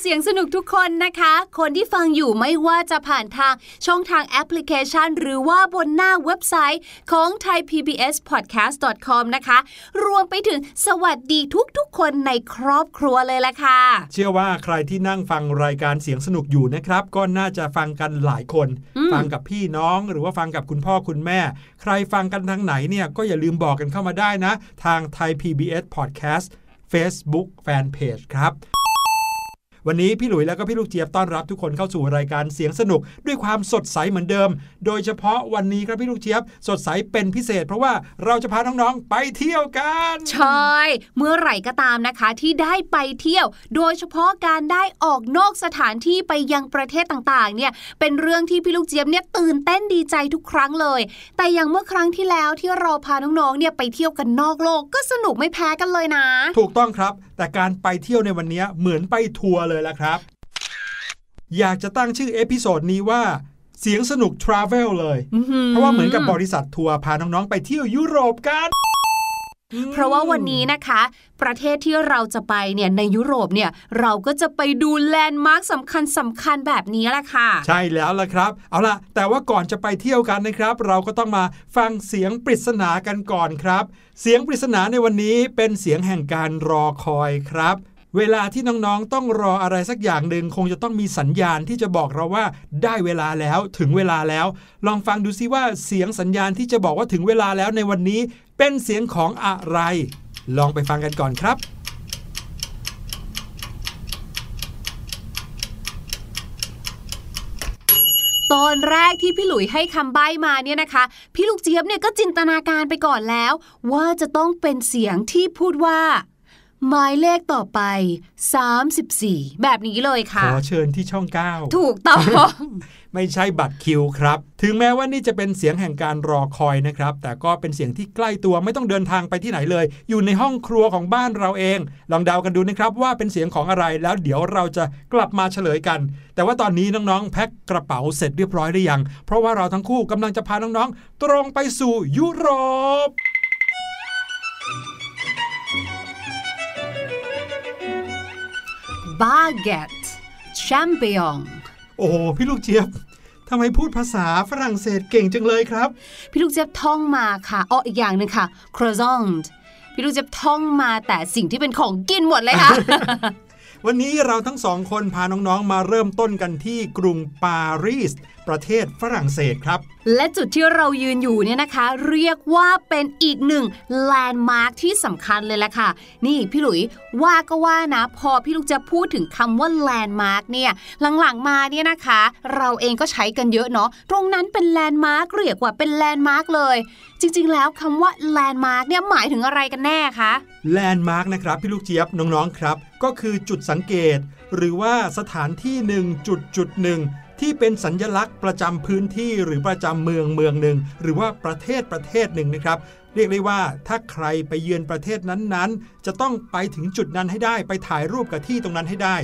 เสียงสนุกทุกคนนะคะ คนที่ฟังอยู่ไม่ว่าจะผ่านทางช่องทางแอปพลิเคชัน หรือว่าบนหน้าเว็บไซต์ของ thaipbspodcast.com นะคะ รวมไปถึงสวัสดีทุกๆ คนในครอบครัวเลยละค่ะ เชื่อว่าใครที่นั่งฟังรายการเสียงสนุกอยู่นะครับ ก็น่าจะฟังกันหลายคนอืมฟังกับพี่น้องหรือว่าฟังกับคุณพ่อคุณแม่ ใครฟังกันทางไหนเนี่ยก็อย่าลืมบอกกันเข้ามาได้นะ ทาง Thai PBS Podcast Facebook Fanpage ครับ วันนี้พี่หลุยแล้วก็พี่ลูกเจี๊ยบต้อนรับทุกคนเข้าสู่รายการเสียงสนุก ด้วยความสดใสเหมือนเดิม โดยเฉพาะวันนี้ครับพี่ลูกเจี๊ยบสดใสเป็นพิเศษ เพราะว่าเราจะพาน้องๆไปเที่ยวกันใช่เมื่อไหร่ก็ตามนะคะที่ได้ไปเที่ยว โดยเฉพาะการได้ออกนอกสถานที่ไปยังประเทศต่างๆเนี่ยเป็นเรื่องที่พี่ลูกเจี๊ยบเนี่ยตื่นเต้นดีใจทุกครั้งเลย แต่อย่างเมื่อครั้งที่แล้วที่เราพาน้องๆเนี่ยไปเที่ยวกันนอกโลกก็สนุกไม่แพ้กันเลยนะ ถูกต้องครับแต่การไปเที่ยวในวันนี้เหมือนไปทัวร์เลยละครับ อยากจะตั้งชื่อ episode นี้ว่าเสียงสนุก travel เลยอื้อหือเพราะว่าเหมือนกับบริษัททัวร์พาน้อง ๆ ไปเที่ยวยุโรปกัน เพราะว่าวันนี้นะคะ ประเทศที่เราจะไปเนี่ยในยุโรปเนี่ยเราก็จะไปดูแลนด์มาร์คสำคัญสำคัญแบบนี้แหละค่ะ ใช่แล้วล่ะครับ เอาล่ะ แต่ว่าก่อนจะไปเที่ยวกันนะครับ เราก็ต้องมาฟังเสียงปริศนากันก่อนครับ เสียงปริศนาในวันนี้เป็นเสียงแห่งการรอคอยครับ เวลาที่น้องๆต้องรออะไรสักอย่างหนึ่งคงจะต้องมีสัญญาณที่จะบอกเราว่าได้เวลาแล้วถึงเวลาแล้ว ลองฟังดูซิว่าเสียงสัญญาณที่จะบอกว่าถึงเวลาแล้วในวันนี้ เป็นเสียงของอะไร ลองไปฟังกันก่อนครับตอนแรกที่พี่หลุยให้คำใบ้มาเนี่ยนะคะ พี่ลูกเจี๊ยบเนี่ยก็จินตนาการไปก่อนแล้ว ว่าจะต้องเป็นเสียงที่พูดว่า หมายเลขต่อไป 34 แบบนี้เลยขค่ะอเชิญที่ช่อง 9 ถูกต้อง ไม่ใช่บัตรคิวครับ ถึงแม้ว่านี่จะเป็นเสียงแห่งการรอคอยนะครับ แต่ก็เป็นเสียงที่ใกล้ตัวไม่ต้องเดินทางไปที่ไหนเลย อยู่ในห้องครัวของบ้านเราเอง ลองเดากันดูนะครับว่าเป็นเสียงของอะไรแล้วเดี๋ยวเราจะกลับมาเฉลยกัน แต่ว่าตอนนี้น้องๆ แพ็คกระเป๋าเสร็จเรียบร้อยหรือยัง เพราะว่าเราทั้งคู่กำลังจะพาน้องๆ ตรงไปสู่ยุโรป baguette champion โอ้โหพี่ลูกเจี๊ยบทำไมพูดภาษาฝรั่งเศสเก่งจังเลยครับ พี่ลูกเจี๊ยบท่องมาค่ะอ้ออีกอย่างหนึ่งค่ะ croissant พี่ลูกเจี๊ยบท่องมาแต่สิ่งที่เป็นของกินหมดเลยค่ะวันนี้เราทั้งสองคนพาน้องๆ มาเริ่มต้นกันที่กรุงปารีส ประเทศฝรั่งเศสครับ และจุดที่เรายืนอยู่เนี่ยนะคะ เรียกว่าเป็นอีกหนึ่งแลนด์มาร์คที่สำคัญเลยแหละค่ะ นี่พี่หลุยว่าก็ว่านะ พอพี่ลูกจะพูดถึงคำว่าแลนด์มาร์คเนี่ยหลังๆมาเนี่ยนะคะ เราเองก็ใช้กันเยอะเนาะตรงนั้นเป็นแลนด์มาร์คเรียกว่าเป็นแลนด์มาร์คเลย จริง ๆ แล้วคำว่าแลนด์มาร์คเนี่ยหมายถึงอะไรกันแน่คะแลนด์มาร์กนะครับพี่ลูกเจี๊ยบน้องๆครับ ก็คือจุดสังเกต หรือว่าสถานที่หนึ่งจุดจุดหนึ่ง ที่เป็นสัญญลักษณ์ประจำพื้นที่หรือประจำเมืองเมืองหนึ่ง หรือว่าประเทศประเทศหนึ่งนะครับ เรียกได้ว่าถ้าใครไปเยือนประเทศนั้นๆ จะต้องไปถึงจุดนั้นให้ได้ไปถ่ายรูปกับที่ตรงนั้นให้ได้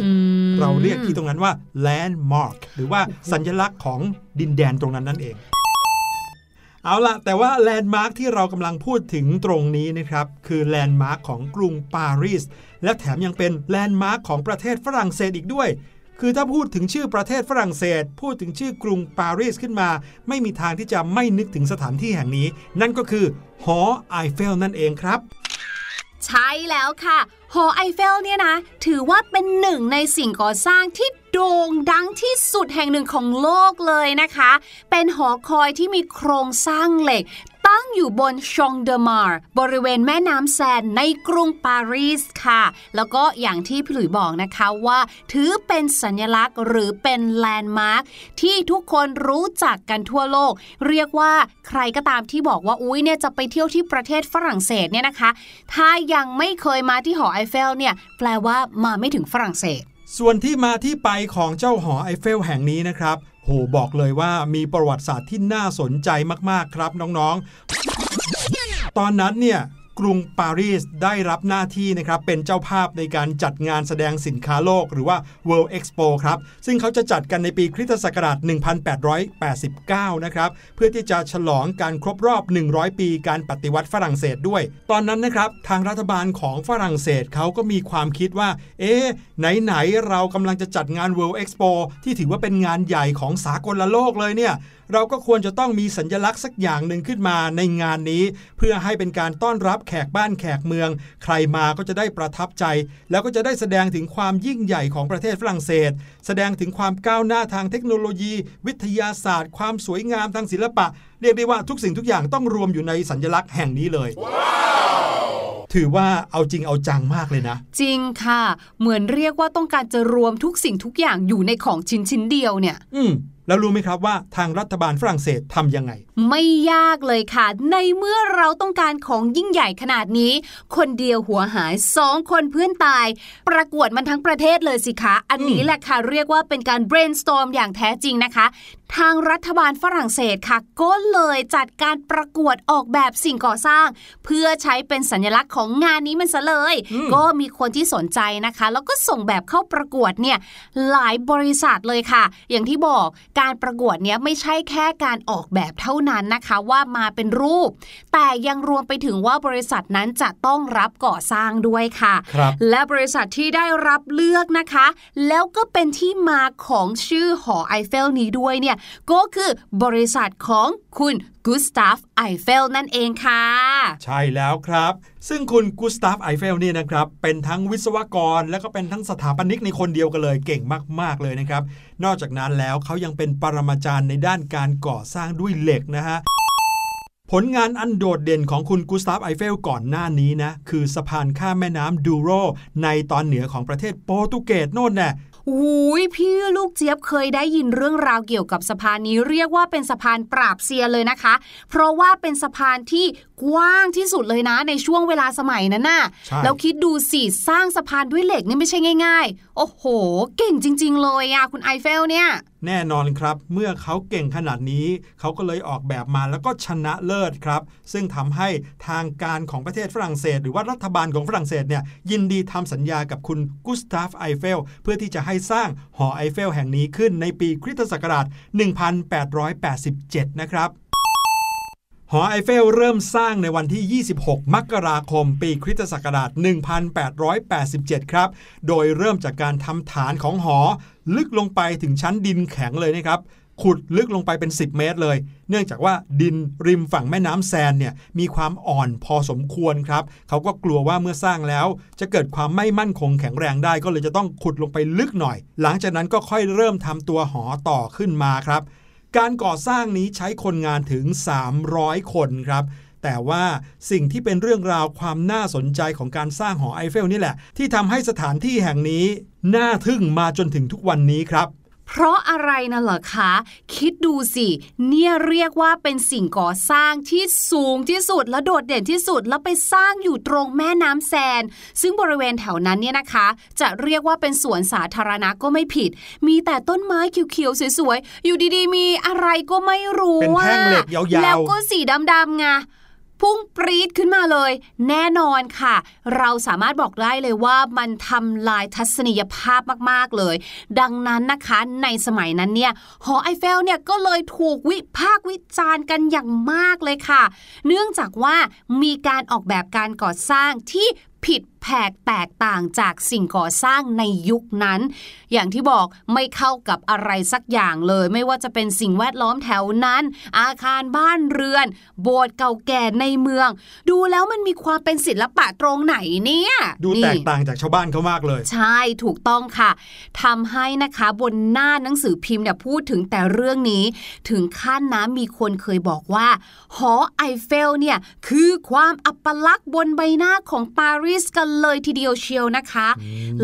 เราเรียกที่ตรงนั้นว่า landmark หรือว่าสัญลักษณ์ของดินแดนตรงนั้นนั่นเองเอาละแต่ว่าแลนด์มาร์คที่เรากำลังพูดถึงตรงนี้นะครับ คือแลนด์มาร์คของกรุงปารีส และแถมยังเป็นแลนด์มาร์คของประเทศฝรั่งเศสอีกด้วย คือถ้าพูดถึงชื่อประเทศฝรั่งเศส พูดถึงชื่อกรุงปารีสขึ้นมา ไม่มีทางที่จะไม่นึกถึงสถานที่แห่งนี้ นั่นก็คือหอไอเฟลนั่นเองครับ ใช่แล้วค่ะหอไอเฟลเนี่ยนะ ถือว่าเป็นหนึ่งในสิ่งก่อสร้างที่โด่งดังที่สุดแห่งหนึ่งของโลกเลยนะคะ เป็นหอคอยที่มีโครงสร้างเหล็ก ตั้งอยู่บนชองเดอมาร์บริเวณแม่น้ำแซนในกรุงปารีสค่ะ แล้วก็อย่างที่พี่หลุยบอกนะคะว่า ถือเป็นสัญลักษณ์หรือเป็นแลนด์มาร์คที่ทุกคนรู้จักกันทั่วโลก เรียกว่าใครก็ตามที่บอกว่าอุ้ยเนี่ยจะไปเที่ยวที่ประเทศฝรั่งเศสเนี่ยนะคะ ถ้ายังไม่เคยมาที่หอไอเฟลเนี่ยแปลว่ามาไม่ถึงฝรั่งเศสส่วนที่มาที่ไปของเจ้าหอไอเฟลแห่งนี้นะครับ หบอกเลยว่ามีประวัติศาสตร์ที่น่าสนใจมากๆครับน้องๆ ตอนนั้นเนี่ย กรุงปารีสได้รับหน้าที่นะครับเป็นเจ้าภาพในการจัดงานแสดงสินค้าโลกหรือว่า World Expo ครับ ซึ่งเขาจะจัดกันในปีคริสตศักราช 1889 นะครับเพื่อที่จะฉลองการครบรอบ 100 ปีการปฏิวัติฝรั่งเศสด้วย ตอนนั้นนะครับทางรัฐบาลของฝรั่งเศสเขาก็มีความคิดว่า เอ๊ะไหนๆเรากำลังจะจัดงาน World Expo ที่ถือว่าเป็นงานใหญ่ของสากลโลกเลยเนี่ย เราก็ควรจะต้องมีสัญลักษณ์สักอย่างหนึ่งขึ้นมาในงานนี้ เพื่อให้เป็นการต้อนรับแขกบ้านแขกเมือง ใครมาก็จะได้ประทับใจ แล้วก็จะได้แสดงถึงความยิ่งใหญ่ของประเทศฝรั่งเศส แสดงถึงความก้าวหน้าทางเทคโนโลยี วิทยาศาสตร์ ความสวยงามทางศิลปะ เรียกได้ว่าทุกสิ่งทุกอย่างต้องรวมอยู่ในสัญลักษณ์แห่งนี้เลยถือว่าเอาจริงเอาจังมากเลยนะ จริงค่ะ เหมือนเรียกว่าต้องการจะรวมทุกสิ่งทุกอย่างอยู่ในของชิ้นชิ้นเดียวเนี่ย อืม แล้วรู้ไหมครับว่าทางรัฐบาลฝรั่งเศสทำยังไง ไม่ยากเลยค่ะ ในเมื่อเราต้องการของยิ่งใหญ่ขนาดนี้ คนเดียวหัวหายสองคนเพื่อนตาย ประกวดมันทั้งประเทศเลยสิคะ อันนี้แหละค่ะเรียกว่าเป็นการ brainstorm อย่างแท้จริงนะคะ ทางรัฐบาลฝรั่งเศสค่ะ ก็เลยจัดการประกวดออกแบบสิ่งก่อสร้าง เพื่อใช้เป็นสัญลักษณ์ของงานนี้มันซะเลยอืมก็มีคนที่สนใจนะคะ แล้วก็ส่งแบบเข้าประกวดเนี่ยหลายบริษัทเลยค่ะ อย่างที่บอกการประกวดเนี้ยไม่ใช่แค่การออกแบบเท่านั้นนะคะว่ามาเป็นรูป แต่ยังรวมไปถึงว่าบริษัทนั้นจะต้องรับก่อสร้างด้วยค่ะครับและบริษัทที่ได้รับเลือกนะคะ แล้วก็เป็นที่มาของชื่อหอไอเฟลนี้ด้วยเนี่ยก็คือบริษัทของคุณกุสตาฟไอเฟลนั่นเองค่ะ ใช่แล้วครับ ซึ่งคุณกุสตาฟไอเฟลนี่นะครับ เป็นทั้งวิศวกร และก็เป็นทั้งสถาปนิกในคนเดียวกันเลยเก่งมาก ๆ เลยนะครับ นอกจากนั้นแล้วเขายังเป็นปรมาจารย์ในด้านการก่อสร้างด้วยเหล็กนะฮะผลงานอันโดดเด่นของคุณกุสตาฟไอเฟลก่อนหน้านี้นะ คือสะพานข้ามแม่น้ำดูโรในตอนเหนือของประเทศโปรตุเกสโน่นแน่ หูยพี่ลูกเจี๊ยบเคยได้ยินเรื่องราวเกี่ยวกับสะพานนี้ เรียกว่าเป็นสะพานปราบเซียนเลยนะคะ เพราะว่าเป็นสะพานที่กว้างที่สุดเลยนะในช่วงเวลาสมัยนั้นน่ะใช่แล้วคิดดูสิสร้างสะพานด้วยเหล็กนี่ไม่ใช่ง่าย ๆ โอ้โห เก่งจริง ๆ เลยอะคุณไอเฟลเนี่ยแน่นอนครับ เมื่อเขาเก่งขนาดนี้ เขาก็เลยออกแบบมาแล้วก็ชนะเลิศครับ ซึ่งทำให้ทางการของประเทศฝรั่งเศส หรือว่ารัฐบาลของฝรั่งเศสเนี่ยยินดีทำสัญญากับคุณกุสตาฟไอเฟลเพื่อที่จะให้สร้างหอไอเฟลแห่งนี้ขึ้นในปีคริสตศักราช 1887 นะครับ หอไอเฟลเริ่มสร้างในวันที่ 26 มกราคม ปีคริสตศักราช 1887 ครับ โดยเริ่มจากการทำฐานของหอ ลึกลงไปถึงชั้นดินแข็งเลยนะครับ ขุดลึกลงไปเป็น 10 เมตรเลย เนื่องจากว่าดินริมฝั่งแม่น้ำแซนเนี่ยมีความอ่อนพอสมควรครับ เขาก็กลัวว่าเมื่อสร้างแล้ว จะเกิดความไม่มั่นคงแข็งแรงได้ก็เลยจะต้องขุดลงไปลึกหน่อย หลังจากนั้นก็ค่อยเริ่มทำตัวหอต่อขึ้นมาครับ การก่อสร้างนี้ใช้คนงานถึง 300 คนครับ แต่ว่าสิ่งที่เป็นเรื่องราวความน่าสนใจของการสร้างหอไอเฟลนี่แหละ ที่ทำให้สถานที่แห่งนี้ น่าทึ่งมาจนถึงทุกวันนี้ครับ เพราะอะไรนะเหรอคะ คิดดูสิ เนี่ยเรียกว่าเป็นสิ่งก่อสร้างที่สูงที่สุดและโดดเด่นที่สุด แล้วไปสร้างอยู่ตรงแม่น้ำแซน ซึ่งบริเวณแถวนั้นเนี่ยนะคะ จะเรียกว่าเป็นสวนสาธารณะก็ไม่ผิด มีแต่ต้นไม้เขียวๆสวยๆอยู่ดีๆ มีอะไรก็ไม่รู้เป็นแท่งเหล็กยาวๆแล้วก็สีดำๆไง พุ่งปรี๊ดขึ้นมาเลย แน่นอนค่ะ เราสามารถบอกได้เลยว่ามันทำลายทัศนียภาพมากๆเลย ดังนั้นนะคะในสมัยนั้นเนี่ยหอไอเฟลเนี่ยก็เลยถูกวิพากษ์วิจารณ์กันอย่างมากเลยค่ะ เนื่องจากว่ามีการออกแบบการก่อสร้างที่ ผิดแผกแตกต่างจากสิ่งก่อสร้างในยุคนั้น อย่างที่บอกไม่เข้ากับอะไรสักอย่างเลย ไม่ว่าจะเป็นสิ่งแวดล้อมแถวนั้น อาคารบ้านเรือน โบสถ์เก่าแก่ในเมือง ดูแล้วมันมีความเป็นศิลปะตรงไหนเนี่ยดูนี่แตกต่างจากชาวบ้านเขามากเลย ใช่ถูกต้องค่ะทำให้นะคะบนหน้าหนังสือพิมพ์เนี่ยพูดถึงแต่เรื่องนี้ ถึงขั้นน้ำมีคนเคยบอกว่า หอไอเฟลเนี่ยคือความอัปลักษณ์บนใบหน้าของปารีสกันเลยทีเดียวเชียวนะคะ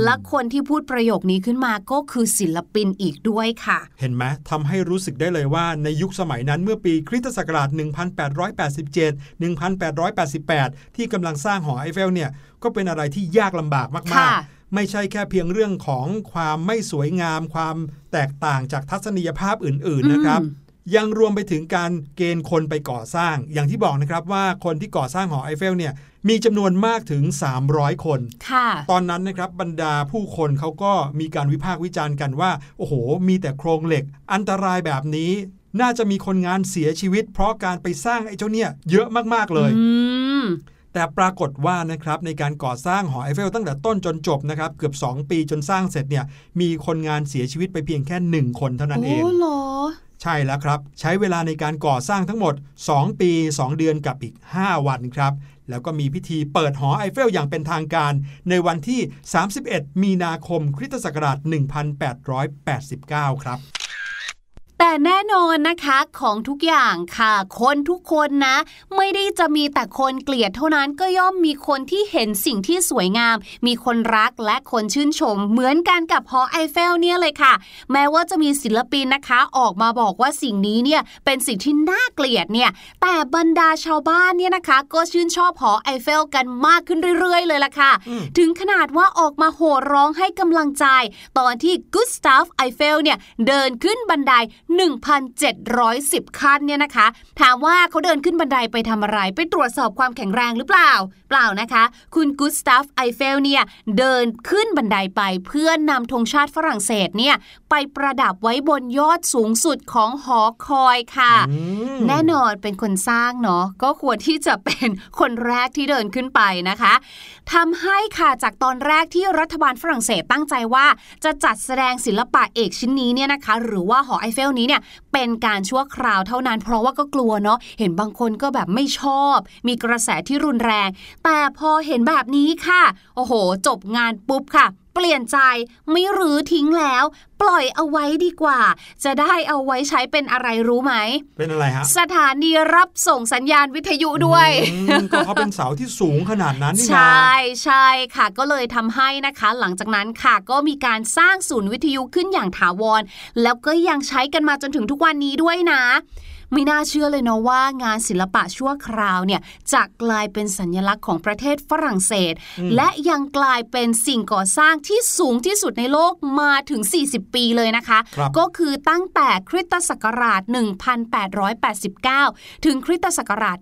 และคนที่พูดประโยคนี้ขึ้นมาก็คือศิลปินอีกด้วยค่ะ เห็นไหมทำให้รู้สึกได้เลยว่าในยุคสมัยนั้นเมื่อปีคริสตศักราช 1887 1888 ที่กำลังสร้างหอไอเฟลเนี่ยก็เป็นอะไรที่ยากลำบากมาค่ะกๆไม่ใช่แค่เพียงเรื่องของความไม่สวยงาม ความแตกต่างจากทัศนียภาพอื่น ๆนะครับอืมยังรวมไปถึงการเกณฑ์คนไปก่อสร้าง อย่างที่บอกนะครับว่าคนที่ก่อสร้างหอไอเฟลเนี่ย มีจำนวนมากถึง 300 คน ค่ะ ตอนนั้นนะครับบรรดาผู้คนเขาก็มีการวิพากษ์วิจารณ์กันว่า โอ้โห มีแต่โครงเหล็ก อันตรายแบบนี้ น่าจะมีคนงานเสียชีวิต เพราะการไปสร้างไอ้เจ้าเนี่ยเยอะมากๆเลย อืม แต่ปรากฏว่านะครับในการก่อสร้างหอไอเฟลตั้งแต่ต้นจนจบนะครับเกือบ 2 ปีจนสร้างเสร็จเนี่ยมีคนงานเสียชีวิตไปเพียงแค่ 1 คนเท่านั้นเอง โอ้เหรอ ใช่แล้วครับ ใช้เวลาในการก่อสร้างทั้งหมด 2 ปี 2 เดือนกับอีก 5 วันครับ แล้วก็มีพิธีเปิดหอไอเฟลอย่างเป็นทางการ ในวันที่ 31 มีนาคมคริสตศักราช 1889 ครับ แต่แน่นอนนะคะของทุกอย่างค่ะ คนทุกคนนะ ไม่ได้จะมีแต่คนเกลียดเท่านั้นก็ย่อมมีคนที่เห็นสิ่งที่สวยงาม มีคนรักและคนชื่นชม เหมือนกันกับหอไอเฟลเนี่ยเลยค่ะ แม้ว่าจะมีศิลปินนะคะ ออกมาบอกว่าสิ่งนี้เนี่ยเป็นสิ่งที่น่าเกลียดเนี่ยแต่บรรดาชาวบ้านเนี่ยนะคะ ก็ชื่นชอบหอไอเฟลกันมากขึ้นเรื่อยๆ เลยล่ะค่ะ ถึงขนาดว่าออกมาโห่ร้องให้กำลังใจ ตอนที่กุสตาฟไอเฟลเนี่ยเดินขึ้นบันได1,710 ขั้นเนี่ยนะคะ ถามว่าเขาเดินขึ้นบันไดไปทำอะไร ไปตรวจสอบความแข็งแรงหรือเปล่าเปล่านะคะ คุณกุสตาฟไอเฟลเนี่ยเดินขึ้นบันไดไปเพื่อนำธงชาติฝรั่งเศสเนี่ยไปประดับไว้บนยอดสูงสุดของหอคอยค่ะอืมแน่นอนเป็นคนสร้างเนาะก็ควรที่จะเป็นคนแรกที่เดินขึ้นไปนะคะทำให้ค่ะจากตอนแรกที่รัฐบาลฝรั่งเศสตั้งใจว่า จะจัดแสดงศิลปะเอกชิ้นนี้เนี่ยนะคะ หรือว่าหอไอเฟลนี้เนี่ยเป็นการชั่วคราวเท่านั้น เพราะว่าก็กลัวเนาะเห็นบางคนก็แบบไม่ชอบ มีกระแสที่รุนแรงแต่พอเห็นแบบนี้ค่ะ โอ้โห จบงานปุ๊บค่ะ เปลี่ยนใจไม่รื้อทิ้งแล้ว ปล่อยเอาไว้ดีกว่า จะได้เอาไว้ใช้เป็นอะไรรู้ไหม เป็นอะไรฮะ สถานีรับส่งสัญญาณวิทยุด้วยอืมก็เขาเป็นเสาที่สูงขนาดนั้นนี่ใชนะ่ใช่ค่ะ ก็เลยทำให้นะคะ หลังจากนั้นค่ะก็มีการสร้างศูนย์วิทยุขึ้นอย่างถาวร แล้วก็ยังใช้กันมาจนถึงทุกวันนี้ด้วยนะ ไม่น่าเชื่อเลยเนาะว่างานศิลปะชั่วคราวเนี่ยจะกลายเป็นสัญลักษณ์ของประเทศฝรั่งเศส และยังกลายเป็นสิ่งก่อสร้างที่สูงที่สุดในโลกมาถึง 40 ปีเลยนะคะครับก็คือตั้งแต่คริสตศักราช 1889 ถึงคริสตศักราช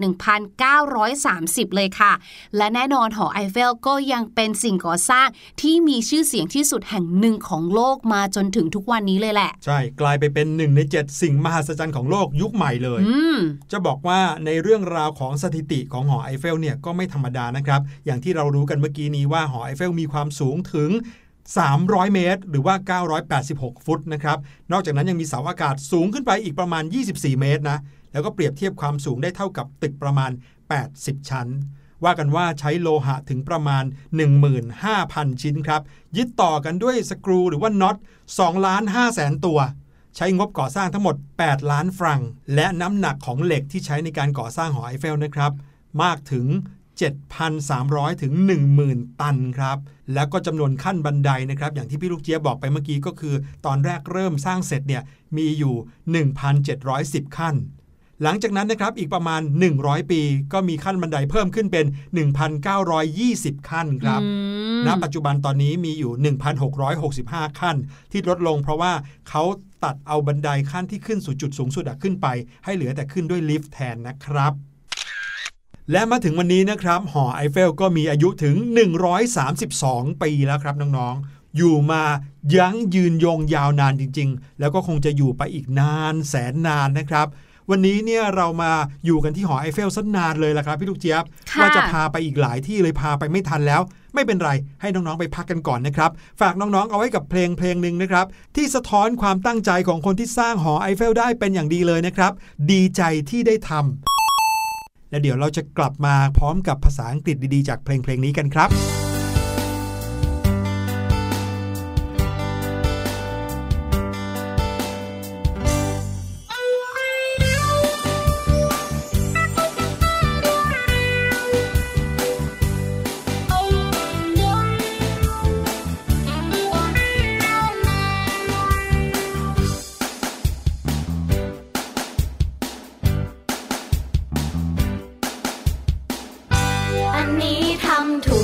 1930 เลยค่ะ และแน่นอนหอไอเฟลก็ยังเป็นสิ่งก่อสร้างที่มีชื่อเสียงที่สุดแห่งหนึ่งของโลกมาจนถึงทุกวันนี้เลยแหละ ใช่ กลายไปเป็นหนึ่งในเจ็ดสิ่งมหัศจรรย์ของโลกยุคใหม่เลยอืมจะบอกว่าในเรื่องราวของสถิติของหอไอเฟลเนี่ยก็ไม่ธรรมดานะครับ อย่างที่เรารู้กันเมื่อกี้นี้ว่าหอไอเฟลมีความสูงถึง 300 เมตร หรือว่า 986 ฟุตนะครับ นอกจากนั้นยังมีเสาอากาศสูงขึ้นไปอีกประมาณ 24 เมตรนะ แล้วก็เปรียบเทียบความสูงได้เท่ากับตึกประมาณ 80 ชั้นว่ากันว่าใช้โลหะถึงประมาณ 15,000 ชิ้นครับ ยึดต่อกันด้วยสกรูหรือว่าน็อต2ล้าน5แสนตัว ใช้งบก่อสร้างทั้งหมด 8 ล้านฟรัง และน้ำหนักของเหล็กที่ใช้ในการก่อสร้างหอไอเฟลนะครับ มากถึง 7,300 ถึง 10,000 ตันครับ แล้วก็จำนวนขั้นบันไดนะครับ อย่างที่พี่ลูกเจี๊ยบบอกไปเมื่อกี้ก็คือ ตอนแรกเริ่มสร้างเสร็จเนี่ยมีอยู่ 1,710 ขั้น หลังจากนั้นนะครับอีกประมาณ 100 ปี ก็มีขั้นบันไดเพิ่มขึ้นเป็น 1,920 ขั้นครับอืมณปัจจุบันตอนนี้มีอยู่ 1,665 ขั้น ที่ลดลงเพราะว่าเขาตัดเอาบันไดขั้นที่ขึ้นสู่จุดสูงสุดอะขึ้นไป ให้เหลือแต่ขึ้นด้วยลิฟต์แทนนะครับและมาถึงวันนี้นะครับ หอไอเฟลก็มีอายุถึง 132 ปีแล้วครับน้องๆ อยู่มายั้งยืนยงยาวนานจริง ๆ แล้วก็คงจะอยู่ไปอีกนานแสนนานนะครับ วันนี้เนี่ยเรามาอยู่กันที่หอไอเฟลสักนานเลยละครับพี่ลูกเจี๊ยบค่ะว่าจะพาไปอีกหลายที่เลยพาไปไม่ทันแล้ว ไม่เป็นไรให้น้องๆไปพักกันก่อนนะครับ ฝากน้องๆเอาไว้กับเพลงเพลงหนึ่งนะครับ ที่สะท้อนความตั้งใจของคนที่สร้างหอไอเฟลได้เป็นอย่างดีเลยนะครับ ดีใจที่ได้ทำและเดี๋ยวเราจะกลับมาพร้อมกับภาษาอังกฤษดีๆ จากเพลงเพลงนี้กันครับ นี้ทำถูก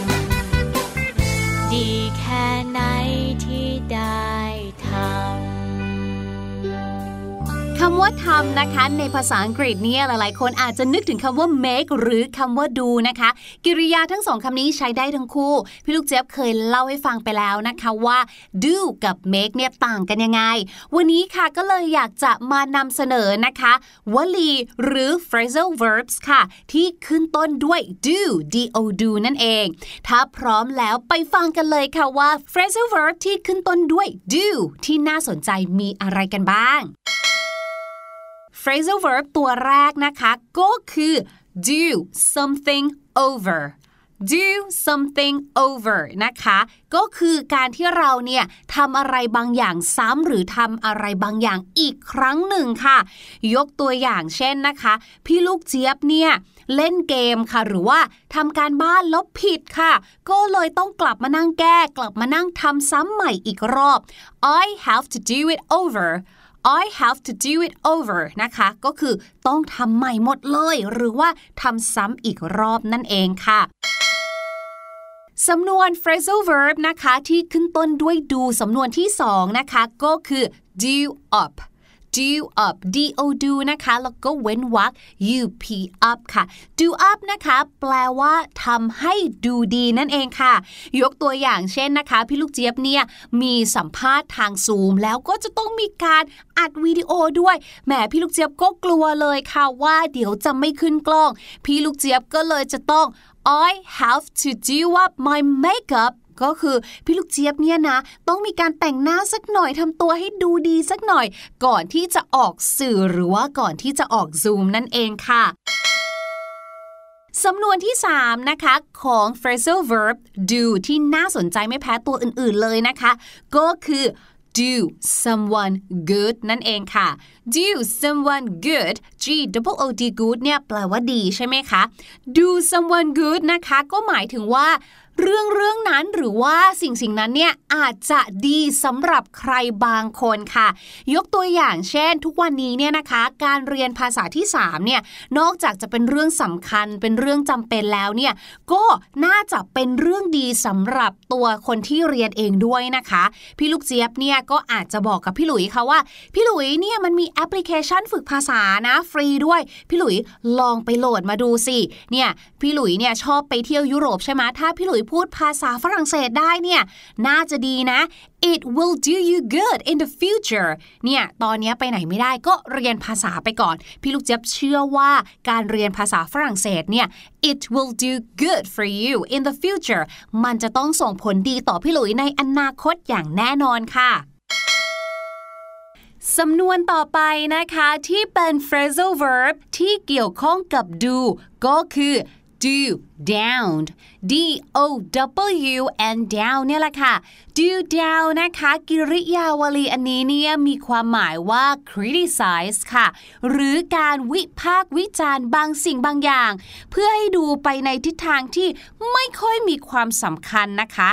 คำว่าทำนะคะ ในภาษาอังกฤษเนี่ยหลายๆ คนอาจจะนึกถึงคำว่า make หรือคำว่า do นะคะ กิริยาทั้งสองคำนี้ใช้ได้ทั้งคู่ พี่ลูกเจี๊ยบเคยเล่าให้ฟังไปแล้วนะคะว่า do กับ make เนี่ยต่างกันยังไง วันนี้ค่ะก็เลยอยากจะมานำเสนอนะคะ วลีหรือ phrasal verbs ค่ะ ที่ขึ้นต้นด้วย do do do นั่นเอง ถ้าพร้อมแล้วไปฟังกันเลยค่ะว่า phrasal verb ที่ขึ้นต้นด้วย do ที่น่าสนใจมีอะไรกันบ้าง phrasal verb ตัวแรกนะคะ ก็คือ do something over do something over นะคะ ก็คือการที่เราเนี่ยทำอะไรบางอย่างซ้ำหรือทำอะไรบางอย่างอีกครั้งหนึ่งค่ะ ยกตัวอย่างเช่นนะคะ พี่ลูกเจี๊ยบเนี่ยเล่นเกมค่ะหรือว่าทำการบ้านล้วผิดค่ะ ก็เลยต้องกลับมานั่งแก้ กลับมานั่งทำซ้ำใหม่อีกรอบ I have to do it over I have to do it over นะคะ ก็คือต้องทำใหม่หมดเลย หรือว่าทำซ้ำอีกรอบนั่นเองค่ะสำนวน phrasal verb นะคะ ที่ขึ้นต้นด้วย do สำนวนที่สองนะคะ ก็คือ do up do up do do นะคะแล้วก็เว้นวรรค up up ค่ะ do up นะคะ แปลว่าทำให้ดูดีนั่นเองค่ะ ยกตัวอย่างเช่นนะคะ พี่ลูกเจี๊ยบเนี่ยมีสัมภาษณ์ทางซูม แล้วก็จะต้องมีการอัดวิดีโอด้วยแหมพี่ลูกเจี๊ยบก็กลัวเลยค่ะว่าเดี๋ยวจะไม่ขึ้นกล้อง พี่ลูกเจี๊ยบก็เลยจะต้อง I have to do up my makeup ก็คือพี่ลูกเจี๊ยบเนี่ยนะ ต้องมีการแต่งหน้าสักหน่อยทำตัวให้ดูดีสักหน่อย ก่อนที่จะออกสื่อหรือว่าก่อนที่จะออกซูมนั่นเองค่ะสำนวนที่ 3 นะคะของ phrasal verb do ที่น่าสนใจไม่แพ้ตัวอื่นๆเลยนะคะ ก็คือ do someone good นั่นเองค่ะ do someone good G O O D good เนี่ยแปลว่าดีใช่ไหมคะ do someone good นะคะ ก็หมายถึงว่าเรื่องเรื่องนั้นหรือว่าสิ่งสิ่งนั้นเนี่ยอาจจะดีสำหรับใครบางคนค่ะ ยกตัวอย่างเช่น ทุกวันนี้เนี่ยนะคะ การเรียนภาษาที่3เนี่ยนอกจากจะเป็นเรื่องสำคัญเป็นเรื่องจำเป็นแล้วเนี่ยก็น่าจะเป็นเรื่องดีสำหรับตัวคนที่เรียนเองด้วยนะคะ พี่ลูกเจี๊ยบเนี่ยก็อาจจะบอกกับพี่หลุยค่ะว่า พี่หลุยเนี่ยมันมีแอปพลิเคชันฝึกภาษานะฟรีด้วย พี่หลุยลองไปโหลดมาดูสิเนี่ยพี่หลุยเนี่ยชอบไปเที่ยวยุโรปใช่ไหมถ้าพี่หลุยพูดภาษาฝรั่งเศสได้เนี่ย น่าจะดีนะ it will do you good in the future เนี่ย ตอนนี้ไปไหนไม่ได้ก็เรียนภาษาไปก่อน พี่ลูกเจี๊ยบเชื่อว่าการเรียนภาษาฝรั่งเศสเนี่ย it will do good for you in the future มันจะต้องส่งผลดีต่อพี่หลุยในอนาคตอย่างแน่นอนค่ะสำนวนต่อไปนะคะที่เป็น phrasal verb ที่เกี่ยวข้องกับ do ก็คือ do down d o w and down เนี่ยแหละค่ะ do down นะคะ กิริยาวลีอันนี้เนี่ยมีความหมายว่า criticize ค่ะ หรือการวิพากษ์วิจารณ์บางสิ่งบางอย่าง เพื่อให้ดูไปในทิศทางที่ไม่ค่อยมีความสำคัญนะคะ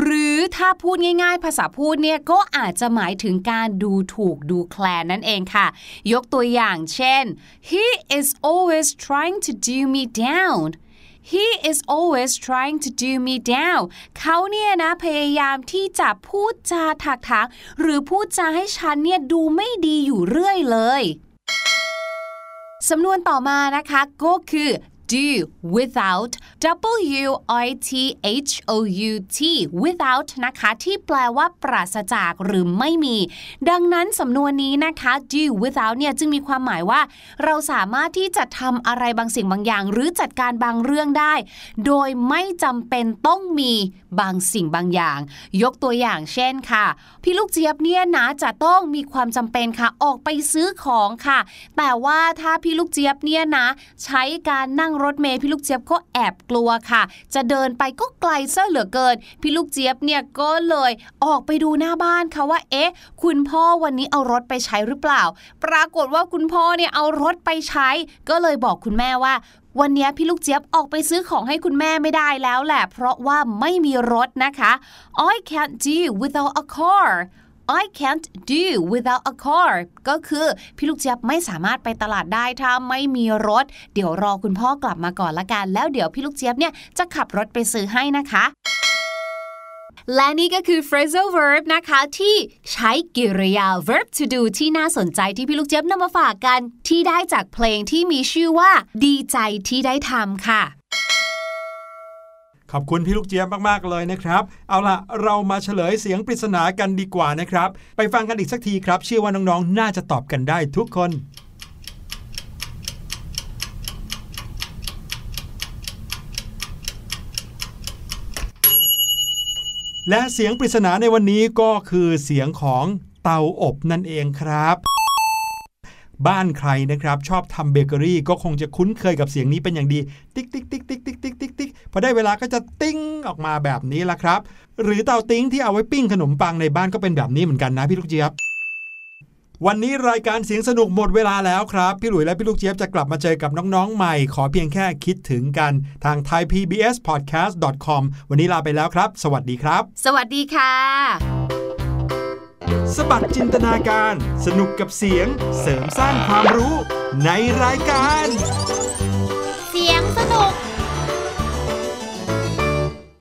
หรือถ้าพูดง่ายๆ ภาษาพูดเนี่ยก็อาจจะหมายถึงการดูถูกดูแคลนนั่นเองค่ะ ยกตัวอย่างเช่น he is always trying to do me down He is always trying to do me down เขาเนี่ยนะพยายามที่จะพูดจาถักถางหรือพูดจาให้ฉันเนี่ยดูไม่ดีอยู่เรื่อยเลยสำนวนต่อมานะคะก็คือ do without w i t h o u t without นะคะ ที่แปลว่าปราศจากหรือไม่มี ดังนั้นสำนวนนี้นะคะ do without เนี่ยจึงมีความหมายว่า เราสามารถที่จะทำอะไรบางสิ่งบางอย่าง หรือจัดการบางเรื่องได้ โดยไม่จำเป็นต้องมีบางสิ่งบางอย่าง ยกตัวอย่างเช่นค่ะ พี่ลูกเจี๊ยบเนี่ยนะจะต้องมีความจำเป็นค่ะ ออกไปซื้อของค่ะ แต่ว่าถ้าพี่ลูกเจี๊ยบเนี่ยนะ ใช้การนั่งรถเมล์พี่ลูกเจี๊ยบก็แอบกลัวค่ะ จะเดินไปก็ไกลซะเหลือเกิน พี่ลูกเจี๊ยบเนี่ยก็เลยออกไปดูหน้าบ้านค่ะว่า เอ๊ะ คุณพ่อวันนี้เอารถไปใช้หรือเปล่า ปรากฏว่าคุณพ่อเนี่ยเอารถไปใช้ ก็เลยบอกคุณแม่ว่าวันนี้พี่ลูกเจี๊ยบออกไปซื้อของให้คุณแม่ไม่ได้แล้วแหละ เพราะว่าไม่มีรถนะคะ I can't do without a car I can't do without a car ก็คือพี่ลูกเจี๊ยบไม่สามารถไปตลาดได้ถ้าไม่มีรถ เดี๋ยวรอคุณพ่อกลับมาก่อนละกัน แล้วเดี๋ยวพี่ลูกเจี๊ยบเนี่ยจะขับรถไปซื้อให้นะคะและนี่ก็คือ phrasal verb นะคะ ที่ใช้กริยา verb to do ที่น่าสนใจที่พี่ลูกเจี๊ยบนำมาฝากกัน ที่ได้จากเพลงที่มีชื่อว่า ดีใจที่ได้ทำค่ะ ขอบคุณพี่ลูกเจี๊ยบมาก ๆ เลยนะครับ เอาล่ะ เรามาเฉลยเสียงปริศนากันดีกว่านะครับ ไปฟังกันอีกสักทีครับ เชื่อว่าน้อง ๆ น่าจะตอบกันได้ทุกคน และเสียงปริศนาในวันนี้ก็คือเสียงของเตาอบนั่นเองครับบ้านใครนะครับ ชอบทำเบเกอรี่ก็คงจะคุ้นเคยกับเสียงนี้เป็นอย่างดี ติ๊กติ๊กติ๊กติ๊ก อได้เวลาก็จะติ้งออกมาแบบนี้ละครับ หรือเตาปิ้งที่เอาไว้ปิ้งขนมปังในบ้านก็เป็นแบบนี้เหมือนกันนะพี่ลูกเจี๊ยบวันนี้รายการเสียงสนุกหมดเวลาแล้วครับ พี่หลุยและพี่ลูกเจี๊ยบจะกลับมาเจอกับน้องๆใหม่ ขอเพียงแค่คิดถึงกันทาง thaipbspodcast.com วันนี้ลาไปแล้วครับ สวัสดีครับ สวัสดีค่ะ สะบัดจินตนาการ สนุกกับเสียงเสริมสร้างความรู้ในรายการ